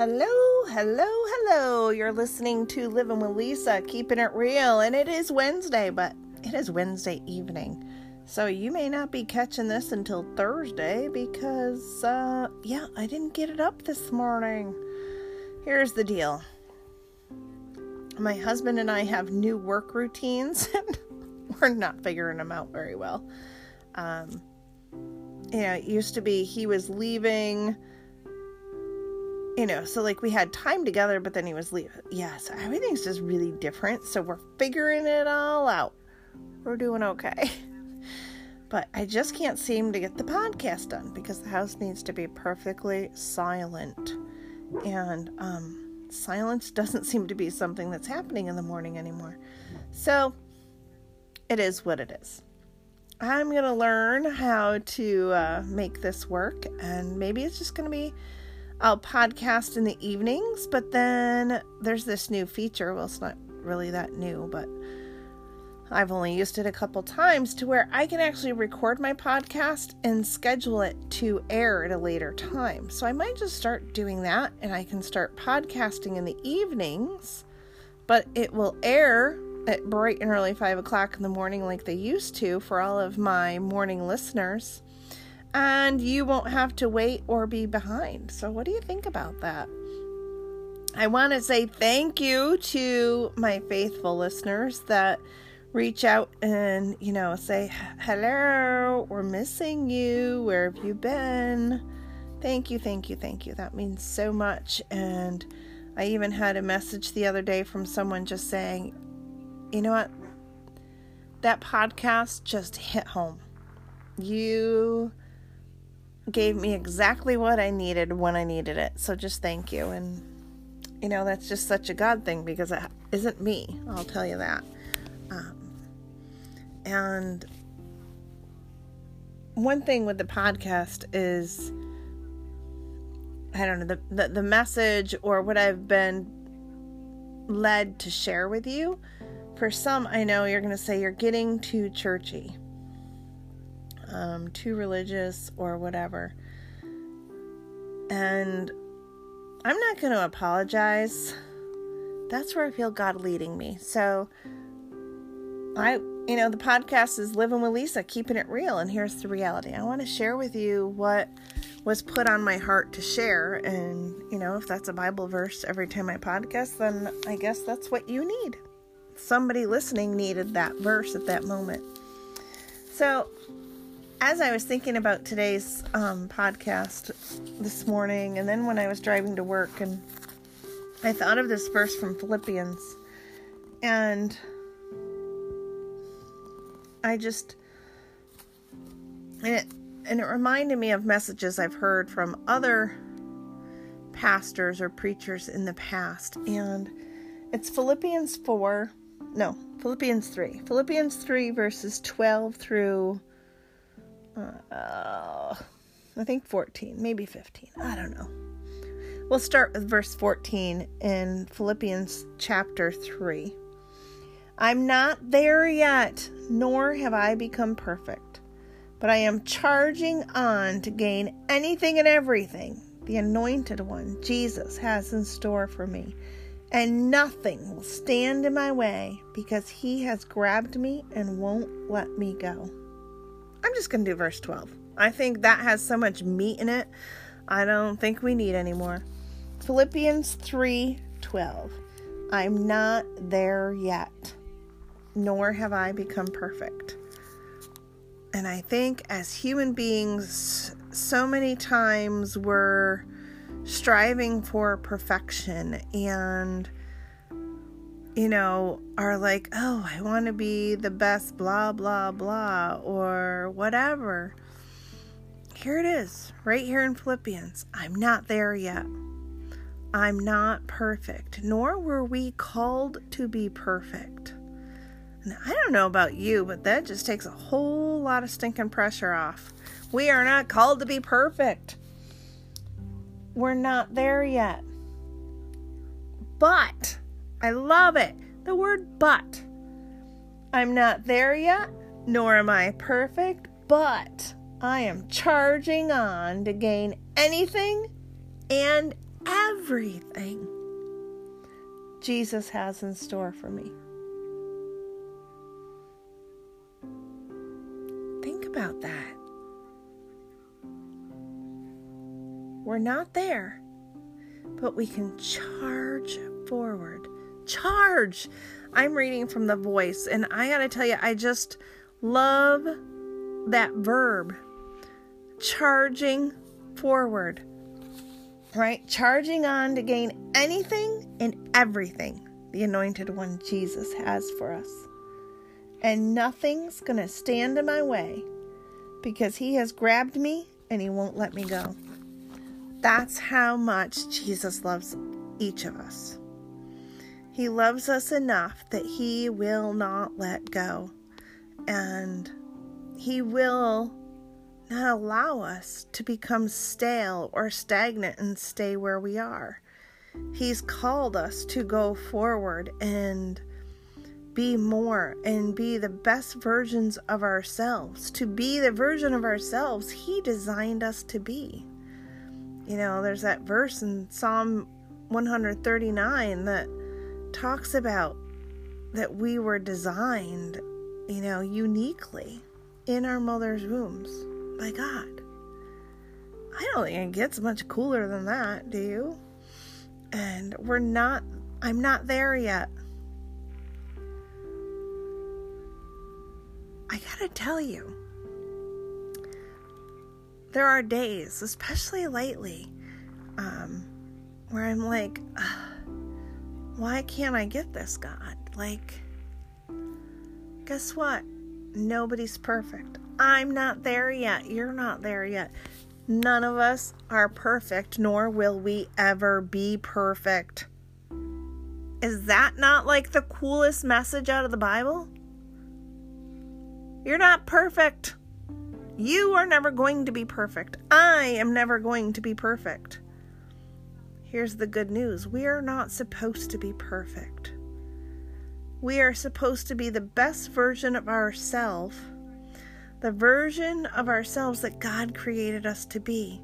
Hello, hello, hello. You're listening to Living with Lisa, keeping it real, and it is Wednesday, but it is Wednesday evening. So you may not be catching this until Thursday because, uh, yeah, I didn't get it up this morning. Here's the deal my husband and I have new work routines, and we're not figuring them out very well. Um, you know, it used to be he was leaving you know, so like we had time together, but then he was leaving. Yeah, so everything's just really different. So we're figuring it all out. We're doing okay. But I just can't seem to get the podcast done because the house needs to be perfectly silent. And um, silence doesn't seem to be something that's happening in the morning anymore. So it is what it is. I'm going to learn how to uh, make this work, and maybe it's just going to be I'll podcast in the evenings, but then there's this new feature. Well, it's not really that new, but I've only used it a couple times to where I can actually record my podcast and schedule it to air at a later time. So I might just start doing that and I can start podcasting in the evenings, but it will air at bright and early five o'clock in the morning like they used to for all of my morning listeners and you won't have to wait or be behind. So, what do you think about that? I want to say thank you to my faithful listeners that reach out and, you know, say, hello, we're missing you. Where have you been? Thank you, thank you, thank you. That means so much. And I even had a message the other day from someone just saying, you know what? That podcast just hit home. You gave me exactly what I needed when I needed it. So just thank you. And, you know, that's just such a God thing because it isn't me. I'll tell you that. Um, and one thing with the podcast is, I don't know, the, the, the message or what I've been led to share with you. For some, I know you're going to say you're getting too churchy um, too religious or whatever. And I'm not going to apologize. That's where I feel God leading me. So, I, you know, the podcast is Living with Lisa, keeping it real. And here's the reality I want to share with you what was put on my heart to share. And, you know, if that's a Bible verse every time I podcast, then I guess that's what you need. Somebody listening needed that verse at that moment. So, as I was thinking about today's um, podcast this morning, and then when I was driving to work, and I thought of this verse from Philippians, and I just and it and it reminded me of messages I've heard from other pastors or preachers in the past, and it's Philippians four, no Philippians three, Philippians three verses twelve through uh, I think 14, maybe 15. I don't know. We'll start with verse 14 in Philippians chapter 3. I'm not there yet, nor have I become perfect, but I am charging on to gain anything and everything the anointed one, Jesus, has in store for me. And nothing will stand in my way because he has grabbed me and won't let me go. I'm just going to do verse 12. I think that has so much meat in it. I don't think we need any more. Philippians 3:12. I'm not there yet, nor have I become perfect. And I think as human beings, so many times we're striving for perfection and you know, are like, oh, I want to be the best, blah, blah, blah, or whatever. Here it is, right here in Philippians. I'm not there yet. I'm not perfect, nor were we called to be perfect. And I don't know about you, but that just takes a whole lot of stinking pressure off. We are not called to be perfect. We're not there yet. But I love it. The word but. I'm not there yet, nor am I perfect, but I am charging on to gain anything and everything Jesus has in store for me. Think about that. We're not there, but we can charge forward. Charge! I'm reading from the voice, and I gotta tell you, I just love that verb charging forward, right? Charging on to gain anything and everything the anointed one Jesus has for us. And nothing's gonna stand in my way because he has grabbed me and he won't let me go. That's how much Jesus loves each of us. He loves us enough that He will not let go. And He will not allow us to become stale or stagnant and stay where we are. He's called us to go forward and be more and be the best versions of ourselves, to be the version of ourselves He designed us to be. You know, there's that verse in Psalm 139 that talks about that we were designed, you know, uniquely in our mother's wombs by God. I don't think it gets much cooler than that, do you? And we're not, I'm not there yet. I gotta tell you, there are days, especially lately, um, where I'm like, why can't I get this, God? Like, guess what? Nobody's perfect. I'm not there yet. You're not there yet. None of us are perfect, nor will we ever be perfect. Is that not like the coolest message out of the Bible? You're not perfect. You are never going to be perfect. I am never going to be perfect. Here's the good news we are not supposed to be perfect. We are supposed to be the best version of ourselves, the version of ourselves that God created us to be.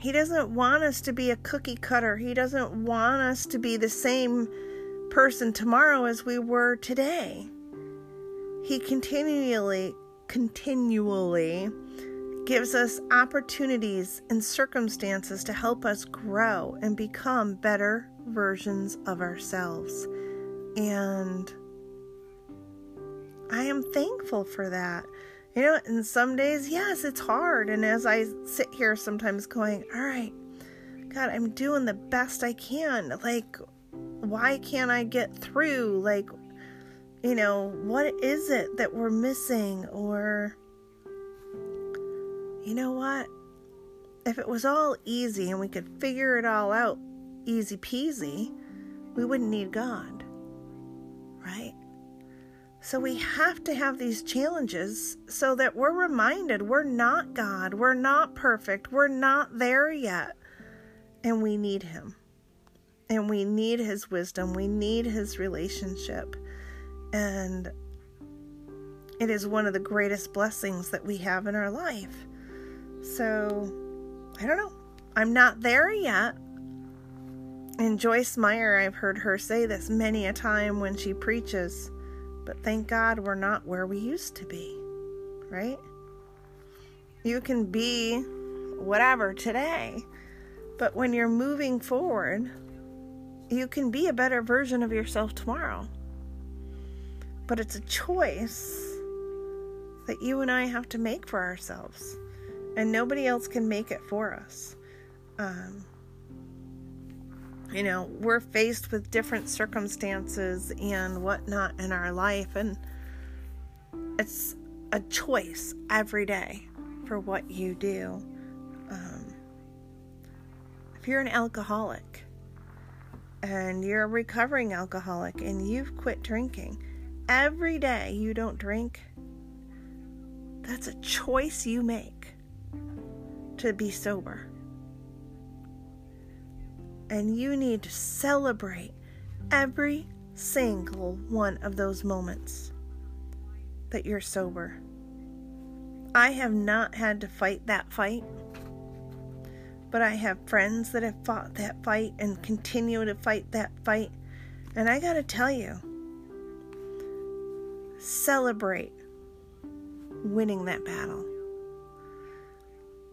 He doesn't want us to be a cookie cutter. He doesn't want us to be the same person tomorrow as we were today. He continually continually gives us opportunities and circumstances to help us grow and become better versions of ourselves. And I am thankful for that. You know, and some days, yes, it's hard. And as I sit here sometimes going, all right, God, I'm doing the best I can. Like, why can't I get through? Like, you know, what is it that we're missing? Or, you know what? If it was all easy and we could figure it all out easy peasy, we wouldn't need God, right? So we have to have these challenges so that we're reminded we're not God, we're not perfect, we're not there yet, and we need Him. And we need His wisdom, we need His relationship. And it is one of the greatest blessings that we have in our life. So, I don't know. I'm not there yet. And Joyce Meyer, I've heard her say this many a time when she preaches, but thank God we're not where we used to be, right? You can be whatever today, but when you're moving forward, you can be a better version of yourself tomorrow. But it's a choice that you and I have to make for ourselves, and nobody else can make it for us. Um, you know, we're faced with different circumstances and whatnot in our life, and it's a choice every day for what you do. Um, if you're an alcoholic and you're a recovering alcoholic and you've quit drinking, every day you don't drink, that's a choice you make to be sober. And you need to celebrate every single one of those moments that you're sober. I have not had to fight that fight. but I have friends that have fought that fight and continue to fight that fight. And I got to tell you, celebrate winning that battle.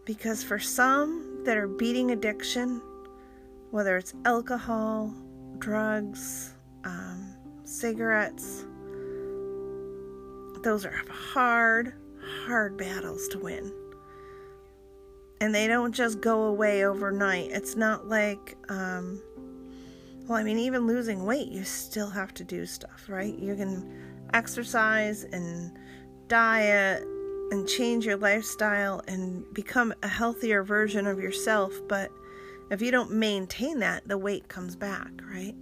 Because for some that are beating addiction, whether it's alcohol, drugs, um, cigarettes, those are hard, hard battles to win. And they don't just go away overnight. It's not like, um, well, I mean, even losing weight, you still have to do stuff, right? You can exercise and diet and change your lifestyle and become a healthier version of yourself, but if you don't maintain that, the weight comes back, right?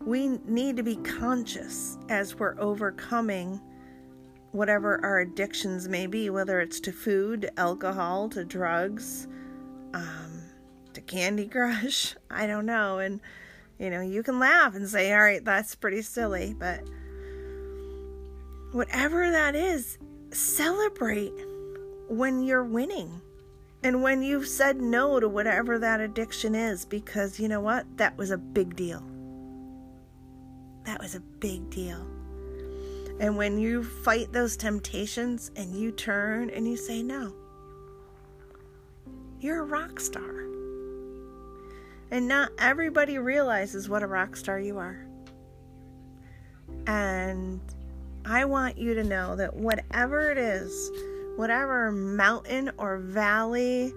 We need to be conscious as we're overcoming whatever our addictions may be, whether it's to food, alcohol, to drugs, um, to Candy Crush. I don't know. And, you know, you can laugh and say, all right, that's pretty silly, but whatever that is, celebrate when you're winning and when you've said no to whatever that addiction is because you know what? That was a big deal. That was a big deal. And when you fight those temptations and you turn and you say no, you're a rock star. And not everybody realizes what a rock star you are. And I want you to know that whatever it is, whatever mountain or valley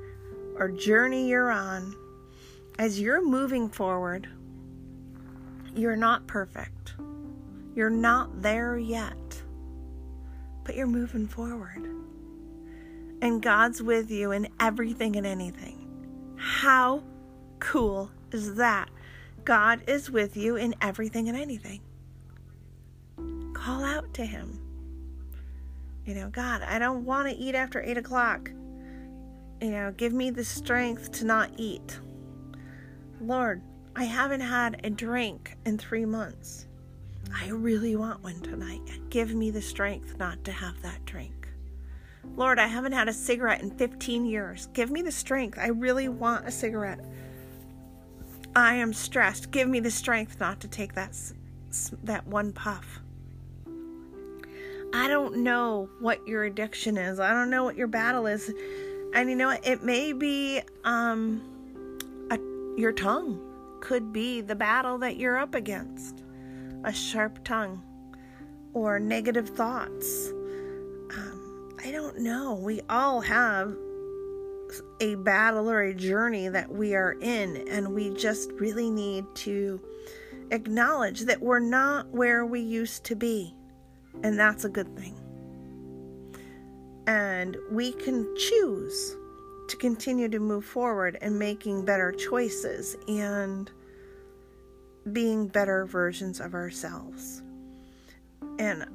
or journey you're on, as you're moving forward, you're not perfect. You're not there yet, but you're moving forward. And God's with you in everything and anything. How cool is that? God is with you in everything and anything call out to Him. You know, God, I don't want to eat after 8 o'clock. You know, give me the strength to not eat. Lord, I haven't had a drink in three months. I really want one tonight. Give me the strength not to have that drink. Lord, I haven't had a cigarette in 15 years. Give me the strength. I really want a cigarette. I am stressed. Give me the strength not to take that that one puff. I don't know what your addiction is. I don't know what your battle is. And you know what? It may be um a, your tongue could be the battle that you're up against. A sharp tongue or negative thoughts. Um, I don't know. We all have a battle or a journey that we are in, and we just really need to acknowledge that we're not where we used to be. And that's a good thing. And we can choose to continue to move forward and making better choices and being better versions of ourselves. And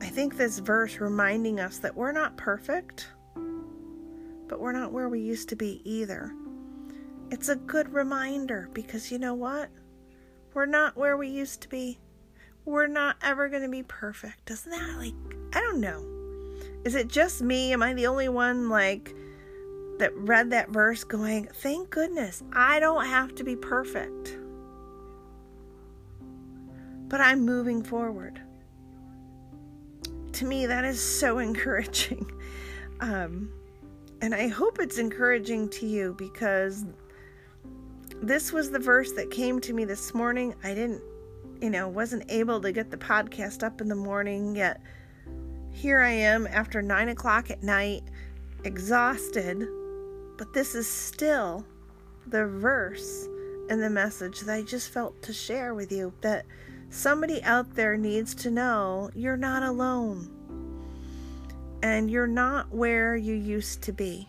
I think this verse reminding us that we're not perfect, but we're not where we used to be either. It's a good reminder because you know what? We're not where we used to be we're not ever going to be perfect. Doesn't that like I don't know. Is it just me? Am I the only one like that read that verse going, "Thank goodness, I don't have to be perfect." But I'm moving forward. To me that is so encouraging. Um and I hope it's encouraging to you because this was the verse that came to me this morning. I didn't you know, wasn't able to get the podcast up in the morning yet. Here I am after nine o'clock at night, exhausted, but this is still the verse and the message that I just felt to share with you that somebody out there needs to know you're not alone and you're not where you used to be.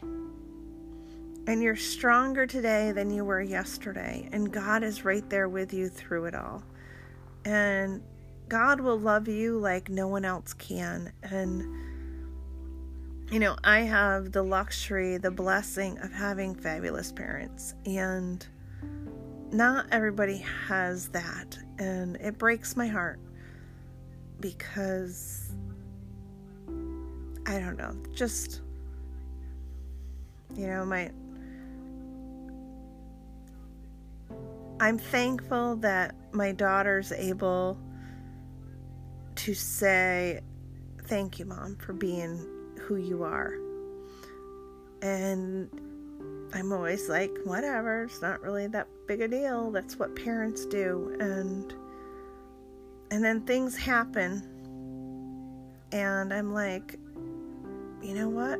And you're stronger today than you were yesterday. And God is right there with you through it all and God will love you like no one else can. And, you know, I have the luxury, the blessing of having fabulous parents, and not everybody has that. And it breaks my heart because I don't know, just You know, my I'm thankful that my daughter's able to say, Thank you, Mom, for being who you are. And I'm always like, Whatever, it's not really that big a deal. That's what parents do. And and then things happen and I'm like, you know what?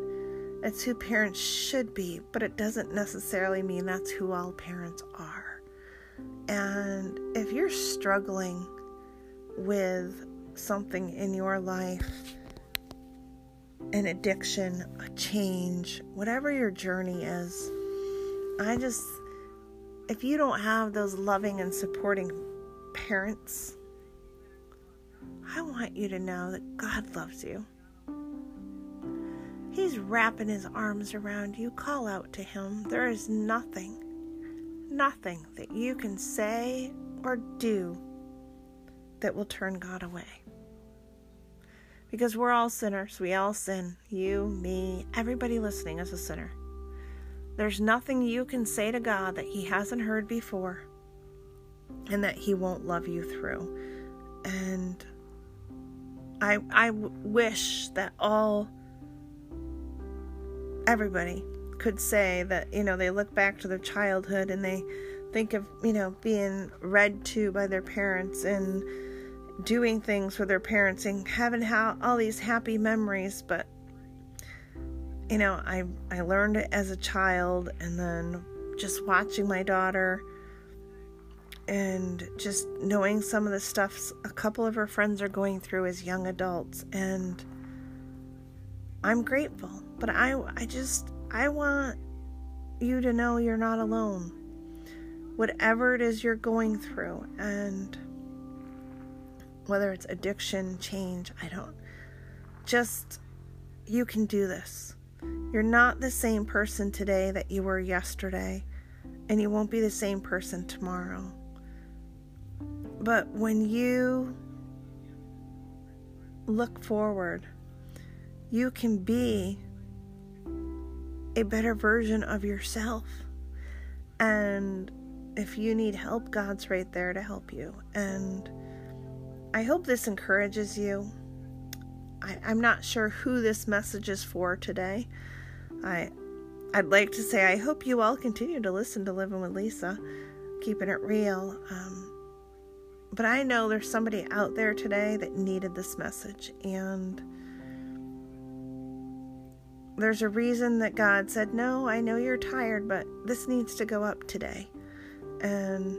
It's who parents should be, but it doesn't necessarily mean that's who all parents are. And if you're struggling with something in your life, an addiction, a change, whatever your journey is, I just, if you don't have those loving and supporting parents, I want you to know that God loves you. He's wrapping his arms around you. Call out to him. There is nothing, nothing that you can say or do that will turn God away. Because we're all sinners. We all sin. You, me, everybody listening is a sinner. There's nothing you can say to God that He hasn't heard before and that He won't love you through. And I I wish that all everybody could say that you know they look back to their childhood and they think of you know being read to by their parents and doing things with their parents and having ha- all these happy memories. But you know I I learned it as a child and then just watching my daughter and just knowing some of the stuff a couple of her friends are going through as young adults. And I'm grateful but I I just I want you to know you're not alone. Whatever it is you're going through and whether it's addiction change I don't just you can do this. You're not the same person today that you were yesterday and you won't be the same person tomorrow. But when you look forward, you can be a better version of yourself. And if you need help, God's right there to help you. And I hope this encourages you. I, am not sure who this message is for today. I I'd like to say I hope you all continue to listen to Living with Lisa, keeping it real. Um, but I know there's somebody out there today that needed this message. And there's a reason that God said, No, I know you're tired, but this needs to go up today. And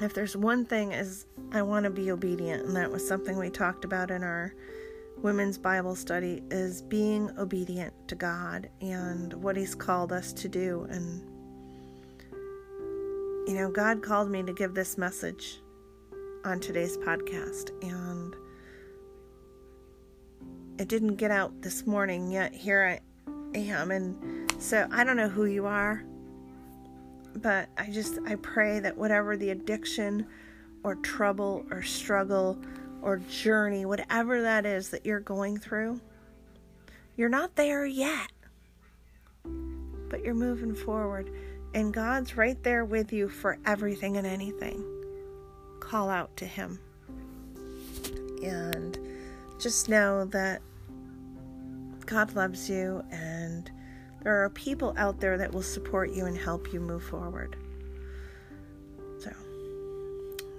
if there's one thing is I want to be obedient, and that was something we talked about in our women's Bible study is being obedient to God and what he's called us to do and you know, God called me to give this message on today's podcast, and it didn't get out this morning yet. Here I am, and so I don't know who you are, but I just I pray that whatever the addiction or trouble or struggle or journey, whatever that is that you're going through, you're not there yet, but you're moving forward. And God's right there with you for everything and anything call out to Him. And just know that God loves you and there are people out there that will support you and help you move forward. So,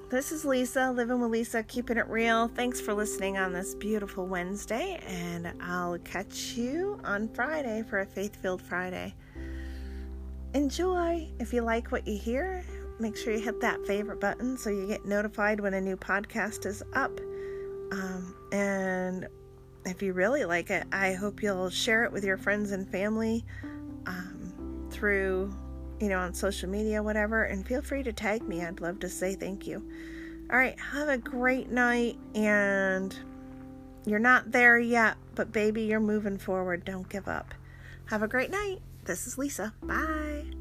this is Lisa, living with Lisa, keeping it real. Thanks for listening on this beautiful Wednesday, and I'll catch you on Friday for a faith filled Friday. Enjoy. If you like what you hear, make sure you hit that favorite button so you get notified when a new podcast is up. Um, and if you really like it, I hope you'll share it with your friends and family um, through, you know, on social media, whatever. And feel free to tag me. I'd love to say thank you. All right, have a great night. And you're not there yet, but baby, you're moving forward. Don't give up. Have a great night. This is Lisa. Bye.